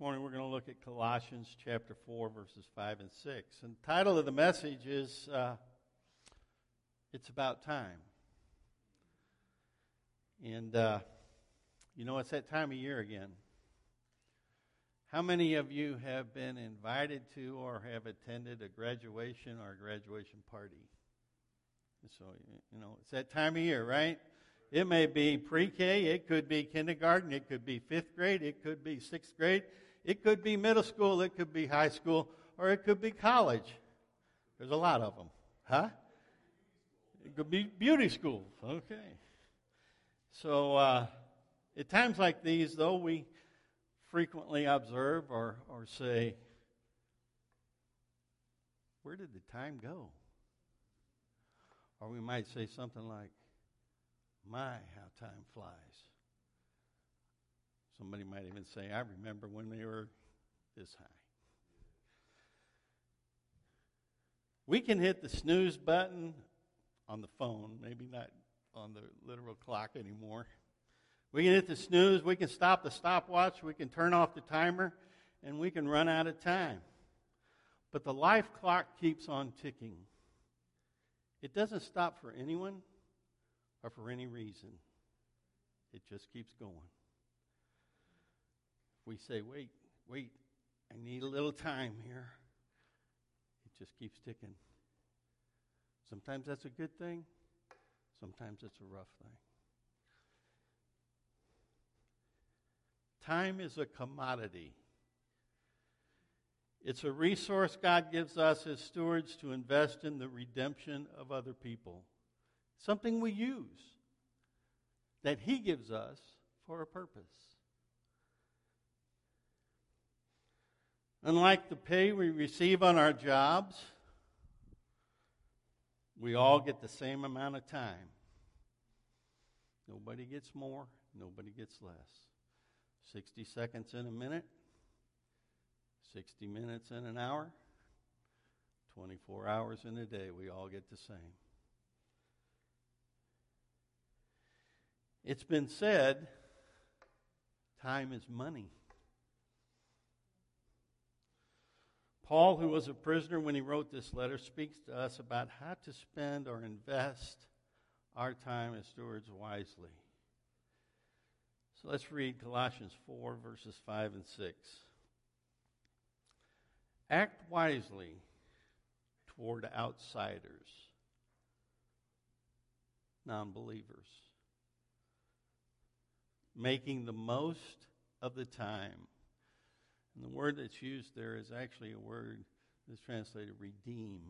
morning we're going to look at Colossians chapter 4, verses 5 and 6. And the title of the message is uh, It's About Time. And, uh, you know, it's that time of year again. How many of you have been invited to or have attended a graduation or a graduation party? So, you know, it's that time of year, right? It may be pre K, it could be kindergarten, it could be fifth grade, it could be sixth grade, it could be middle school, it could be high school, or it could be college. There's a lot of them. Huh? It could be beauty school. Okay. So, uh, at times like these, though, we frequently observe or, or say, Where did the time go? Or we might say something like, My, how time flies. Somebody might even say, I remember when they were this high. We can hit the snooze button on the phone, maybe not on the literal clock anymore. We can hit the snooze, we can stop the stopwatch, we can turn off the timer, and we can run out of time. But the life clock keeps on ticking. It doesn't stop for anyone or for any reason, it just keeps going we say, wait, wait, I need a little time here, it just keeps ticking. Sometimes that's a good thing, sometimes it's a rough thing. Time is a commodity. It's a resource God gives us as stewards to invest in the redemption of other people. Something we use that He gives us for a purpose. Unlike the pay we receive on our jobs, we all get the same amount of time. Nobody gets more, nobody gets less. 60 seconds in a minute, 60 minutes in an hour, 24 hours in a day, we all get the same. It's been said time is money. Paul, who was a prisoner when he wrote this letter, speaks to us about how to spend or invest our time as stewards wisely. So let's read Colossians 4, verses 5 and 6. Act wisely toward outsiders, non believers, making the most of the time and the word that's used there is actually a word that's translated redeem,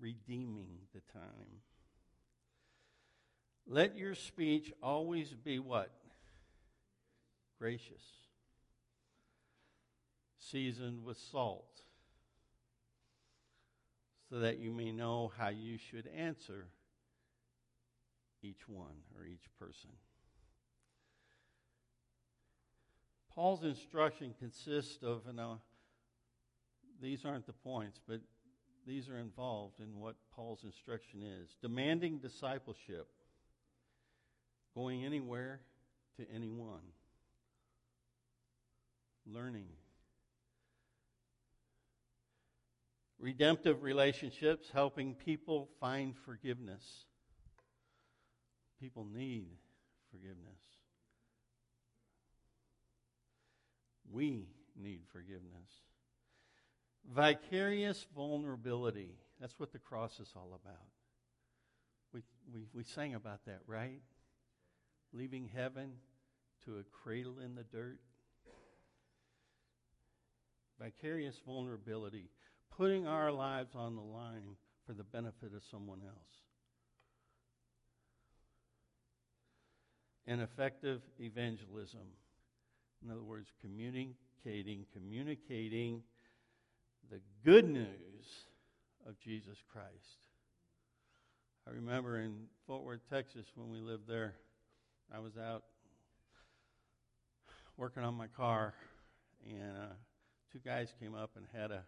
redeeming the time. Let your speech always be what? Gracious, seasoned with salt, so that you may know how you should answer each one or each person. Paul's instruction consists of, and now these aren't the points, but these are involved in what Paul's instruction is demanding discipleship, going anywhere to anyone, learning, redemptive relationships, helping people find forgiveness. People need forgiveness. We need forgiveness. Vicarious vulnerability. That's what the cross is all about. We, we, we sang about that, right? Leaving heaven to a cradle in the dirt. Vicarious vulnerability. Putting our lives on the line for the benefit of someone else. And effective evangelism in other words, communicating, communicating the good news of Jesus Christ. I remember in Fort Worth, Texas, when we lived there, I was out working on my car, and uh, two guys came up and had a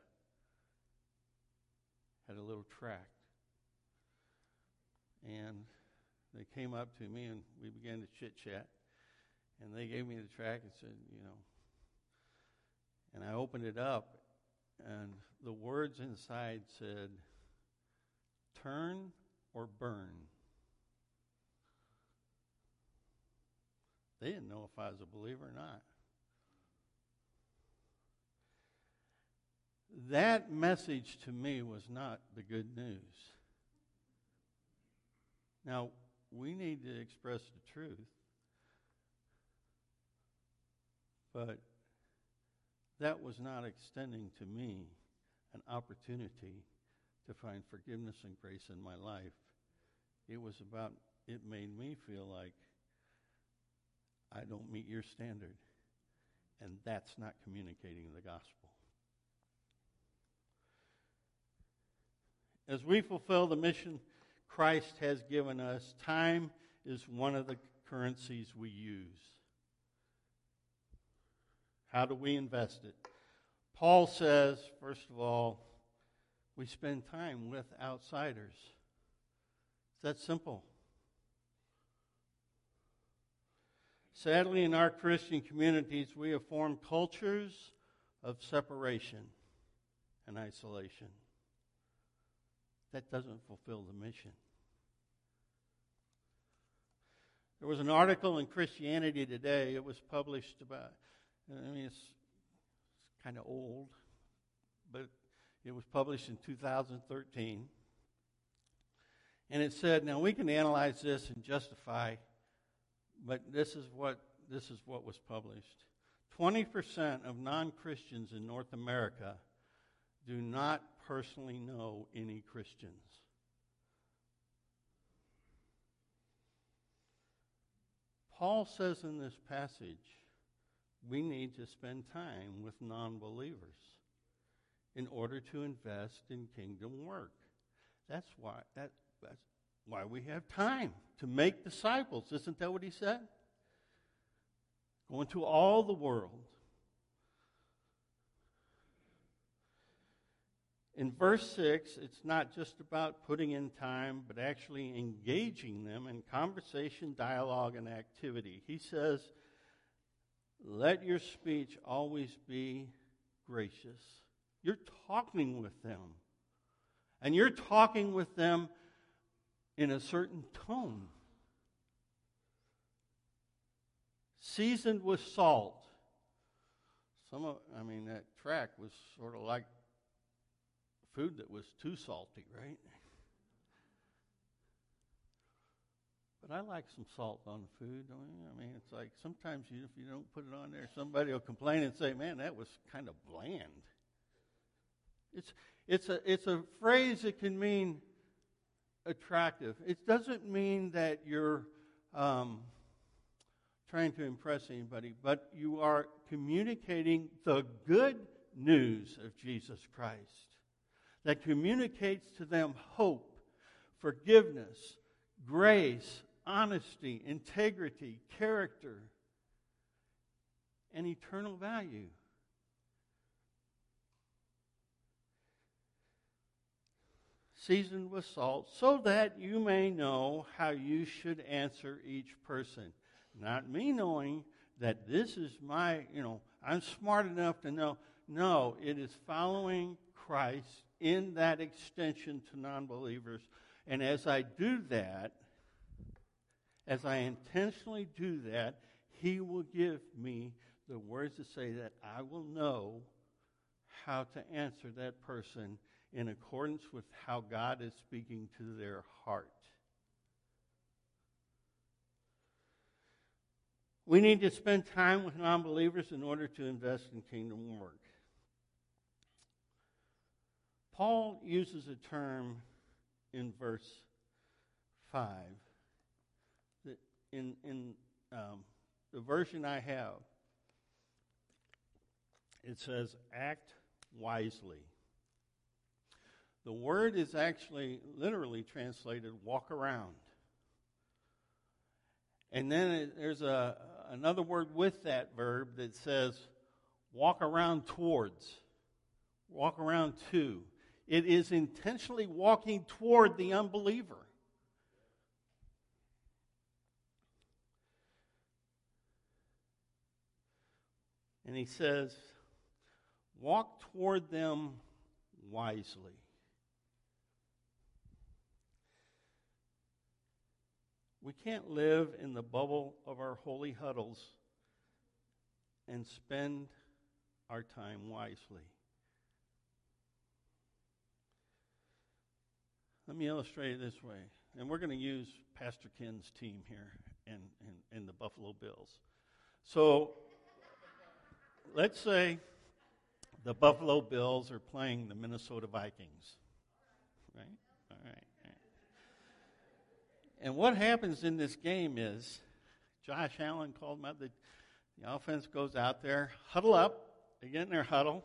had a little tract, and they came up to me and we began to chit chat. And they gave me the track and said, you know, and I opened it up, and the words inside said, Turn or burn. They didn't know if I was a believer or not. That message to me was not the good news. Now, we need to express the truth, but that was not extending to me an opportunity to find forgiveness and grace in my life. It was about, it made me feel like I don't meet your standard. And that's not communicating the gospel. As we fulfill the mission Christ has given us, time is one of the currencies we use. How do we invest it? Paul says, first of all, we spend time with outsiders. It's that simple. Sadly, in our Christian communities, we have formed cultures of separation and isolation. That doesn't fulfill the mission. There was an article in Christianity Today. It was published about, I mean, it's, it's kind of old, but it was published in 2013. And it said, now we can analyze this and justify, but this is what, this is what was published. 20% of non Christians in North America do not personally know any Christians. Paul says in this passage, we need to spend time with non believers in order to invest in kingdom work. That's why, that, that's why we have time to make disciples. Isn't that what he said? Go into all the world In verse 6, it's not just about putting in time, but actually engaging them in conversation, dialogue, and activity. He says, Let your speech always be gracious. You're talking with them. And you're talking with them in a certain tone. Seasoned with salt. Some of, I mean, that track was sort of like food that was too salty, right? But I like some salt on the food. I mean, it's like sometimes you, if you don't put it on there, somebody will complain and say, "Man, that was kind of bland." It's it's a it's a phrase that can mean attractive. It doesn't mean that you're um, trying to impress anybody, but you are communicating the good news of Jesus Christ that communicates to them hope, forgiveness, grace, honesty, integrity, character, and eternal value. Seasoned with salt, so that you may know how you should answer each person. Not me knowing that this is my, you know, I'm smart enough to know. No, it is following Christ in that extension to non believers. And as I do that, as I intentionally do that, He will give me the words to say that I will know how to answer that person in accordance with how God is speaking to their heart. We need to spend time with non believers in order to invest in kingdom work. Paul uses a term in verse 5 that in, in um, the version I have, it says, act wisely. The word is actually literally translated walk around. And then it, there's a, another word with that verb that says walk around towards, walk around to. It is intentionally walking toward the unbeliever. And he says, walk toward them wisely. We can't live in the bubble of our holy huddles and spend our time wisely. Let me illustrate it this way. And we're going to use Pastor Ken's team here in, in, in the Buffalo Bills. So let's say the Buffalo Bills are playing the Minnesota Vikings. Right? All right. And what happens in this game is Josh Allen called my the, the offense goes out there, huddle up, they get in their huddle,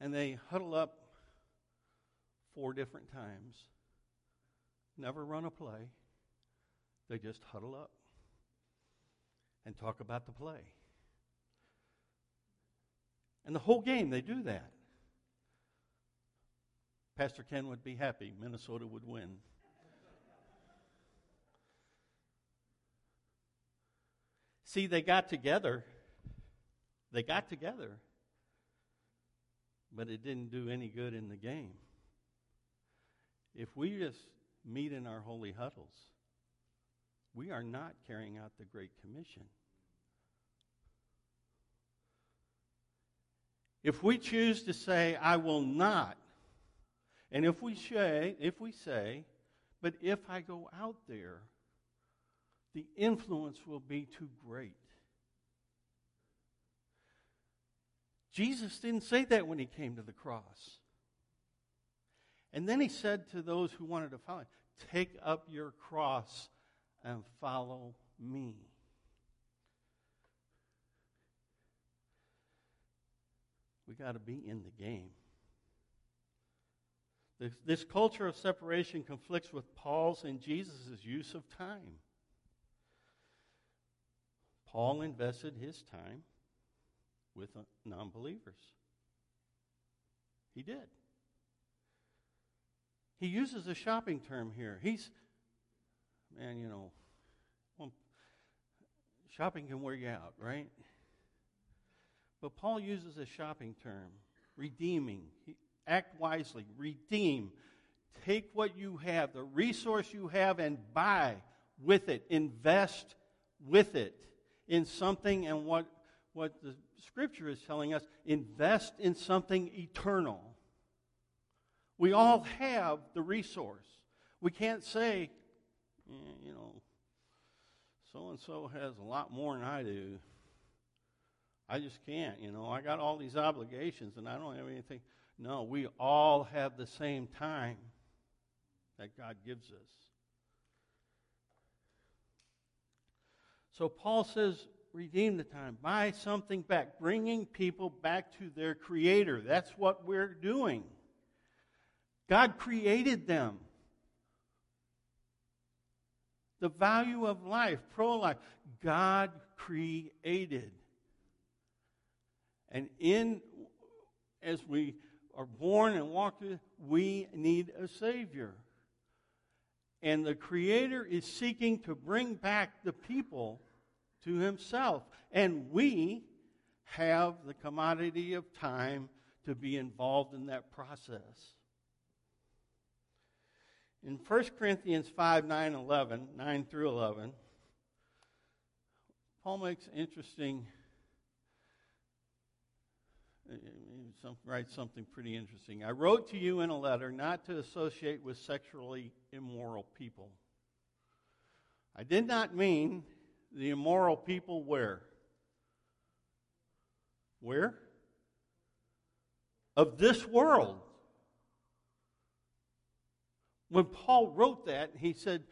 and they huddle up four different times. Never run a play. They just huddle up and talk about the play. And the whole game, they do that. Pastor Ken would be happy. Minnesota would win. See, they got together. They got together. But it didn't do any good in the game. If we just meet in our holy huddles, we are not carrying out the Great Commission. If we choose to say, I will not, and if we say, if we say, but if I go out there, the influence will be too great. Jesus didn't say that when he came to the cross. And then he said to those who wanted to follow, Take up your cross and follow me. We got to be in the game. This, this, culture of separation conflicts with Paul's and Jesus' use of time. Paul invested his time with non believers. He did. He uses a shopping term here. He's, man, you know, well, shopping can wear you out, right? But Paul uses a shopping term, redeeming. He, act wisely, redeem. Take what you have, the resource you have, and buy with it. Invest with it in something and what, what the scripture is telling us invest in something eternal. We all have the resource. We can't say, eh, you know, so and so has a lot more than I do. I just can't, you know. I got all these obligations and I don't have anything. No, we all have the same time that God gives us. So Paul says, redeem the time, buy something back, bringing people back to their Creator. That's what we're doing. God created them. The value of life, pro life, God created. And in as we are born and walk through, we need a Savior. And the Creator is seeking to bring back the people to Himself. And we have the commodity of time to be involved in that process. In 1 Corinthians 5, 9, 11, 9 through 11, Paul makes interesting, uh, some, writes something pretty interesting. I wrote to you in a letter not to associate with sexually immoral people. I did not mean the immoral people where? Where? Of this world. When Paul wrote that, he said,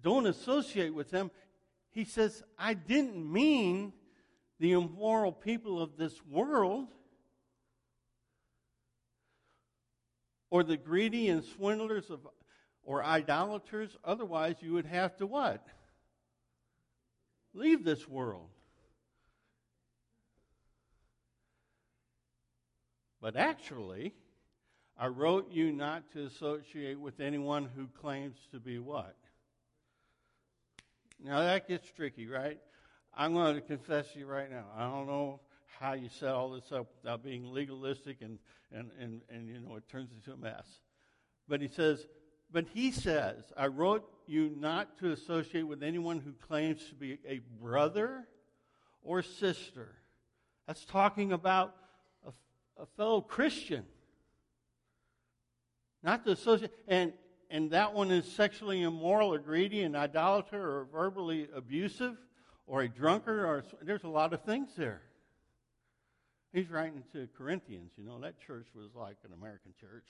don't associate with them. He says, I didn't mean the immoral people of this world or the greedy and swindlers of or idolaters. Otherwise, you would have to what? Leave this world. But actually, I wrote you not to associate with anyone who claims to be what? Now that gets tricky, right? I'm going to confess to you right now. I don't know how you set all this up without being legalistic and, and, and, and you know, it turns into a mess. But he says, but he says, I wrote you not to associate with anyone who claims to be a brother or sister. That's talking about a, a fellow Christian. Not to associate, and, and that one is sexually immoral or greedy, an idolater or verbally abusive or a drunkard, or there's a lot of things there. He's writing to Corinthians. You know, that church was like an American church.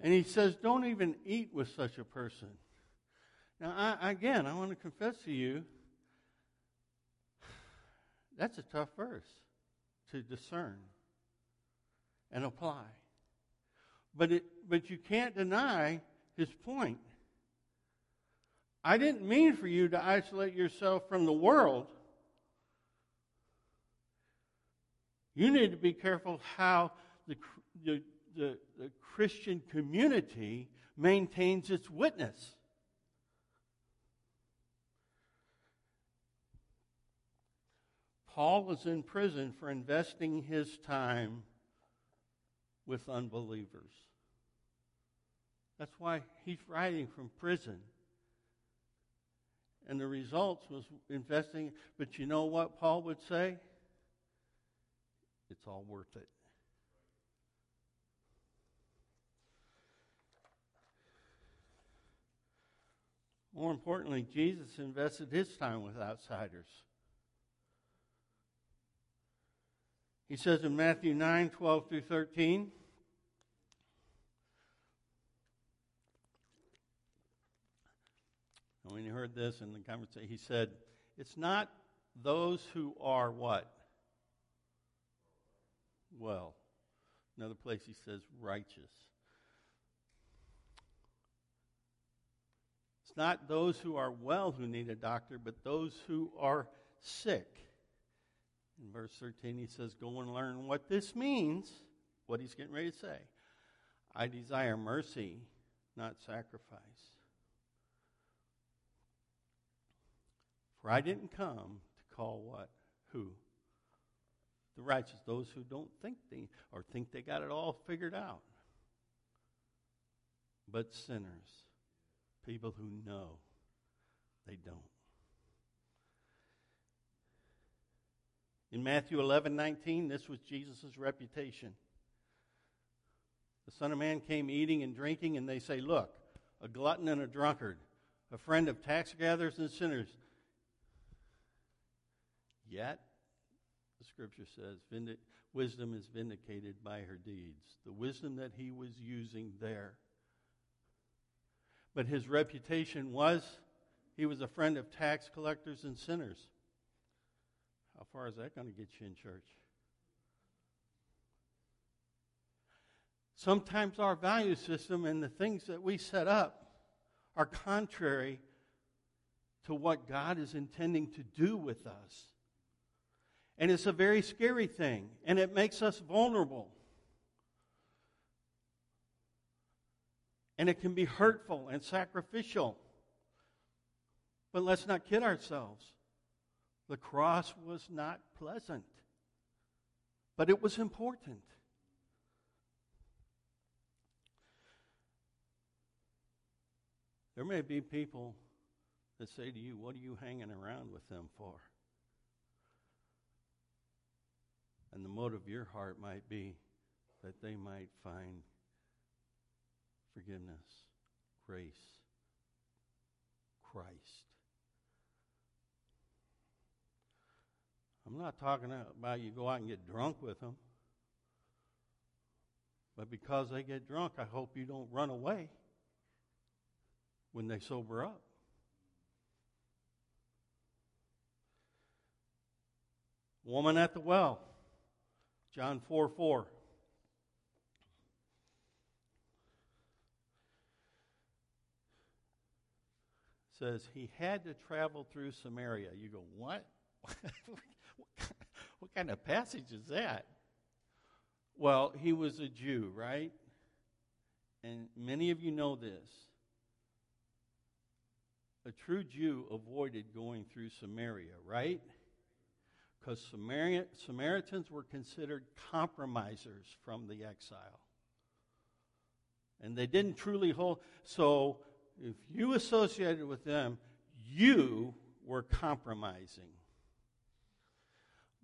And he says, don't even eat with such a person. Now, I, again, I want to confess to you, that's a tough verse to discern and apply. But, it, but you can't deny his point. I didn't mean for you to isolate yourself from the world. You need to be careful how the, the, the, the Christian community maintains its witness. Paul was in prison for investing his time with unbelievers. That's why he's writing from prison. And the results was investing. But you know what Paul would say? It's all worth it. More importantly, Jesus invested his time with outsiders. He says in Matthew 9 12 through 13, when he heard this in the conversation, he said, It's not those who are what? Well. Another place he says righteous. It's not those who are well who need a doctor, but those who are sick. In verse 13, he says, Go and learn what this means, what he's getting ready to say. I desire mercy, not sacrifice. For I didn't come to call what? Who? The righteous, those who don't think they, or think they got it all figured out, but sinners people who know they don't. In Matthew 11 19, this was Jesus' reputation. The Son of Man came eating and drinking, and they say, Look, a glutton and a drunkard, a friend of tax gatherers and sinners. Yet, the scripture says, wisdom is vindicated by her deeds. The wisdom that he was using there but his reputation was he was a friend of tax collectors and sinners. How far is that going to get you in church? Sometimes our value system and the things that we set up are contrary to what God is intending to do with us. And it's a very scary thing, and it makes us vulnerable. and it can be hurtful and sacrificial. But let's not kid ourselves. The cross was not pleasant, but it was important. There may be people that say to you, What are you hanging around with them for? And the motive of your heart might be that they might find forgiveness, grace, Christ. I'm not talking about you go out and get drunk with them. But because they get drunk, I hope you don't run away when they sober up. Woman at the well, John 4 4. says he had to travel through Samaria. You go, what? what kind of passage is that? Well, he was a Jew, right? And many of you know this. a true Jew avoided going through Samaria, right? Because Samaritans were considered compromisers from the exile. And they didn't truly hold. So if you associated with them, you were compromising.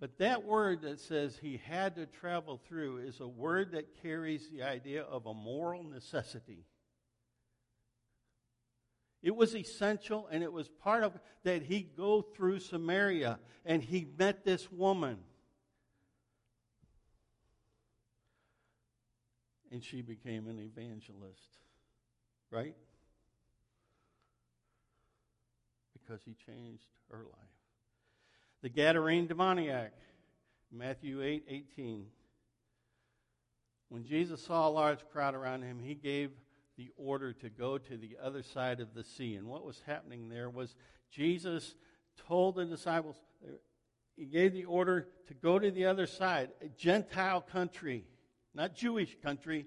But that word that says he had to travel through is a word that carries the idea of a moral necessity. It was essential and it was part of that he go through Samaria and he met this woman. And she became an evangelist. Right? Because he changed her life. The Gadarene demoniac, Matthew 8 18. When Jesus saw a large crowd around him, he gave the order to go to the other side of the sea. And what was happening there was Jesus told the disciples, he gave the order to go to the other side, a Gentile country, not Jewish country,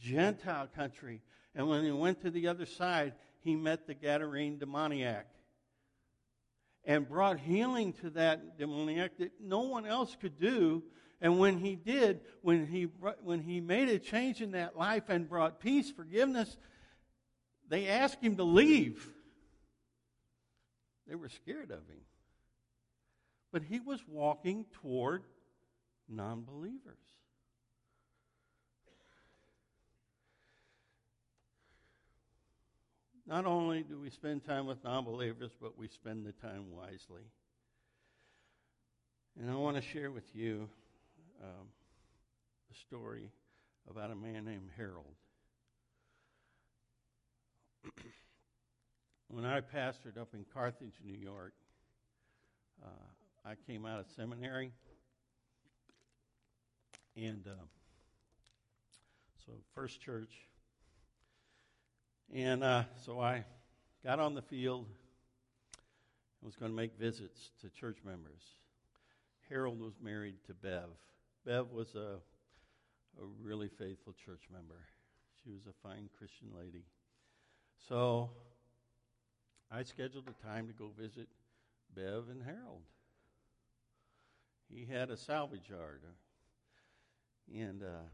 Gentile country. And when he went to the other side, he met the Gadarene demoniac and brought healing to that demoniac that no one else could do. And when he did, when he, when he made a change in that life and brought peace, forgiveness, they asked him to leave. They were scared of him. But he was walking toward non believers. Not only do we spend time with non believers, but we spend the time wisely. And I want to share with you um, a story about a man named Harold. when I pastored up in Carthage, New York, uh, I came out of seminary. And uh, so, First Church and uh, so I got on the field and was going to make visits to church members. Harold was married to Bev. Bev was a, a really faithful church member. She was a fine Christian lady. So I scheduled a time to go visit Bev and Harold. He had a salvage yard. And uh,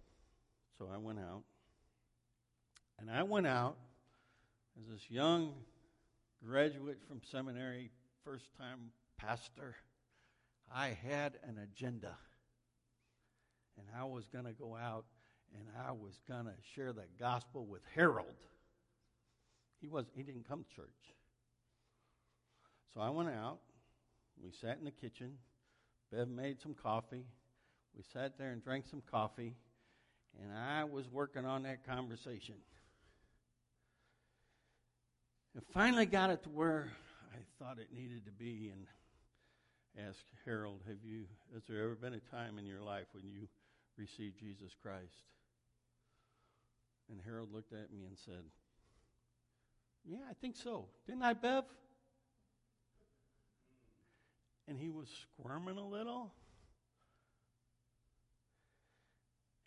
so I went out. And I went out as this young graduate from seminary, first time pastor, I had an agenda. And I was going to go out and I was going to share the gospel with Harold. He was he didn't come to church. So I went out. We sat in the kitchen. Bev made some coffee. We sat there and drank some coffee. And I was working on that conversation. And finally got it to where I thought it needed to be and asked Harold, have you has there ever been a time in your life when you received Jesus Christ? And Harold looked at me and said, Yeah, I think so. Didn't I, Bev? And he was squirming a little.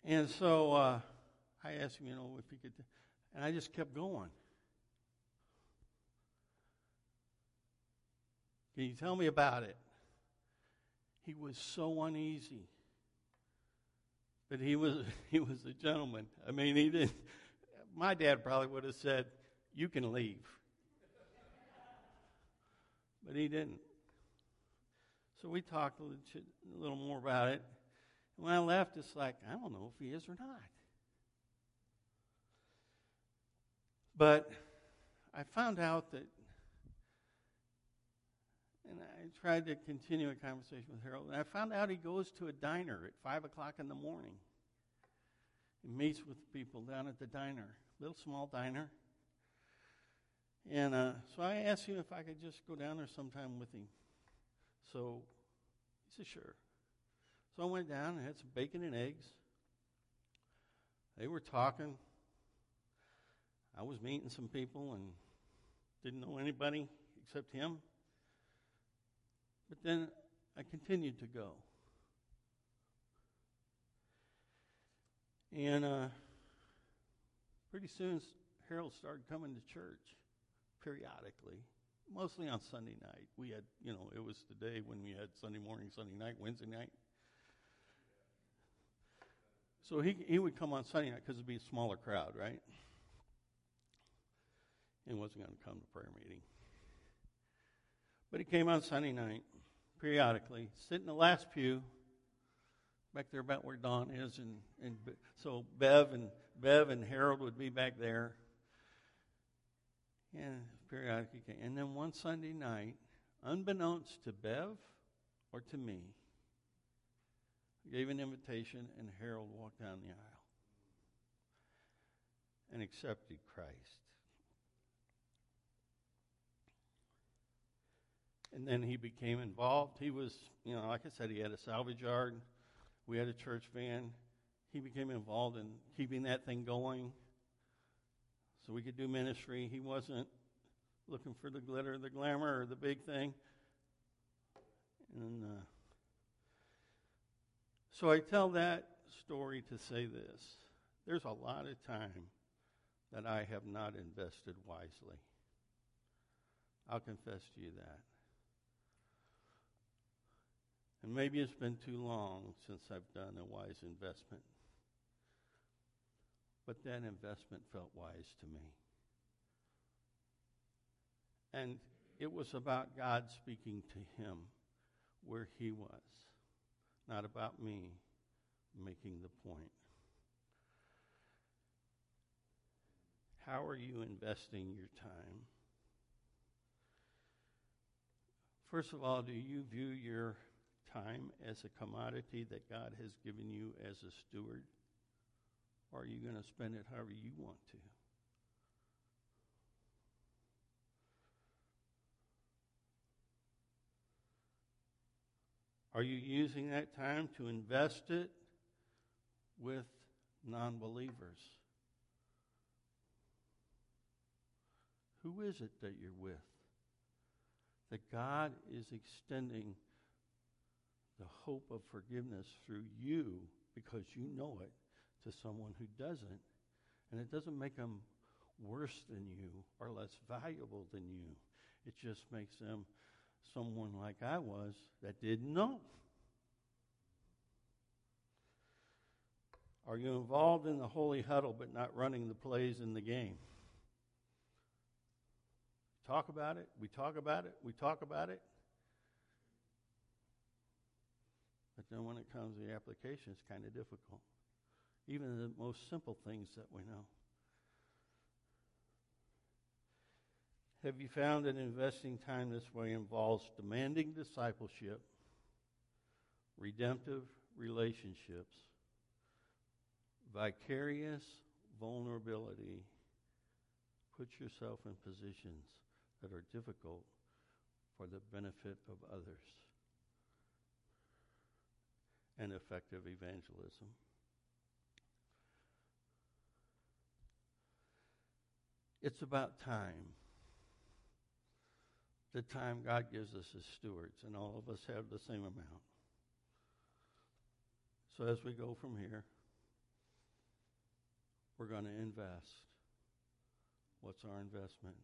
And so uh, I asked him, you know, if he could, and I just kept going. Can you tell me about it? He was so uneasy. But he was he was a gentleman. I mean, he didn't my dad probably would have said, "You can leave." but he didn't. So we talked a little, a little more about it. And when I left, it's like, I don't know if he is or not. But I found out that and I tried to continue a conversation with Harold. And I found out he goes to a diner at 5 o'clock in the morning. He meets with people down at the diner, little small diner. And uh, so I asked him if I could just go down there sometime with him. So he said, sure. So I went down and had some bacon and eggs. They were talking. I was meeting some people and didn't know anybody except him. But then I continued to go. And uh, pretty soon, Harold started coming to church periodically. mostly on Sunday night. We had, you know, it was the day when we had Sunday morning, Sunday night, Wednesday night. So he, he would come on Sunday night because it'd be a smaller crowd, right? And wasn't going to come to prayer meeting. But he came on Sunday night, periodically, sit in the last pew, back there about where Don is, and, and so Bev and Bev and Harold would be back there. And periodically came. And then one Sunday night, unbeknownst to Bev or to me, gave an invitation, and Harold walked down the aisle and accepted Christ. And then he became involved. He was, you know, like I said, he had a salvage yard. We had a church van. He became involved in keeping that thing going so we could do ministry. He wasn't looking for the glitter, the glamour, or the big thing. And uh, so I tell that story to say this there's a lot of time that I have not invested wisely. I'll confess to you that. And maybe it's been too long since I've done a wise investment. But that investment felt wise to me. And it was about God speaking to him where he was, not about me making the point. How are you investing your time? First of all, do you view your time as a commodity that God has given you as a steward? Or are you going to spend it however you want to? Are you using that time to invest it with non believers? Who is it that you're with? That God is extending the hope of forgiveness through you because you know it to someone who doesn't. And it doesn't make them worse than you or less valuable than you. It just makes them someone like I was that didn't know. Are you involved in the holy huddle but not running the plays in the game? Talk about it. We talk about it. We talk about it. But then when it comes to the application, it's kind of difficult. Even the most simple things that we know. Have you found that investing time this way involves demanding discipleship, redemptive relationships, vicarious vulnerability? Put yourself in positions that are difficult for the benefit of others and effective evangelism. It's about time. The time God gives us as stewards, and all of us have the same amount. So as we go from here, we're going to invest. What's our investment?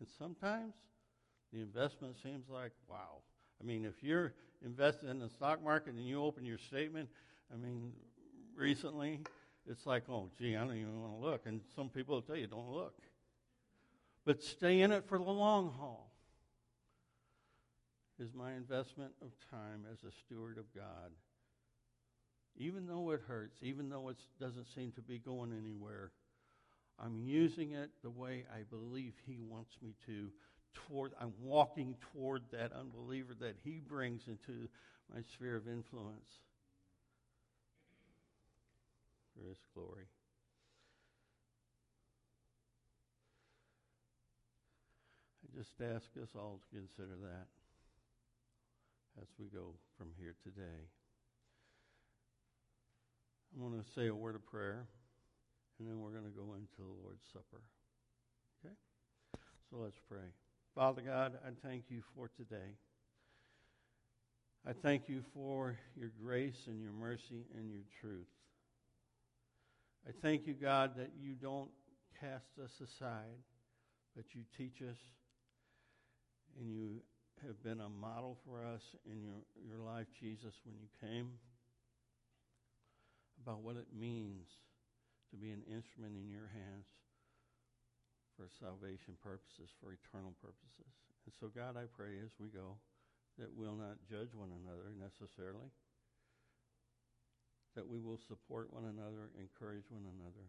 And sometimes the investment seems like, wow, I mean, if you're invested in the stock market and you open your statement, I mean, recently, it's like, oh, gee, I don't even want to look. And some people will tell you, don't look. But stay in it for the long haul. Is my investment of time as a steward of God, even though it hurts, even though it doesn't seem to be going anywhere, I'm using it the way I believe He wants me to toward, I'm walking toward that unbeliever that he brings into my sphere of influence for his glory. I just ask us all to consider that as we go from here today. I'm going to say a word of prayer, and then we're going to go into the Lord's Supper. Okay? So let's pray. Father God, I thank you for today. I thank you for your grace and your mercy and your truth. I thank you, God, that you don't cast us aside, but you teach us And you have been a model for us in your, your life, Jesus, when you came, about what it means to be an instrument in your hands for salvation purposes, for eternal purposes. And so, God, I pray as we go that we'll not judge one another necessarily, that we will support one another, encourage one another,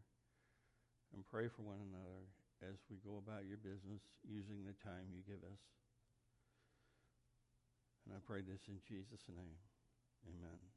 and pray for one another as we go about your business using the time you give us. And I pray this in Jesus' name. Amen.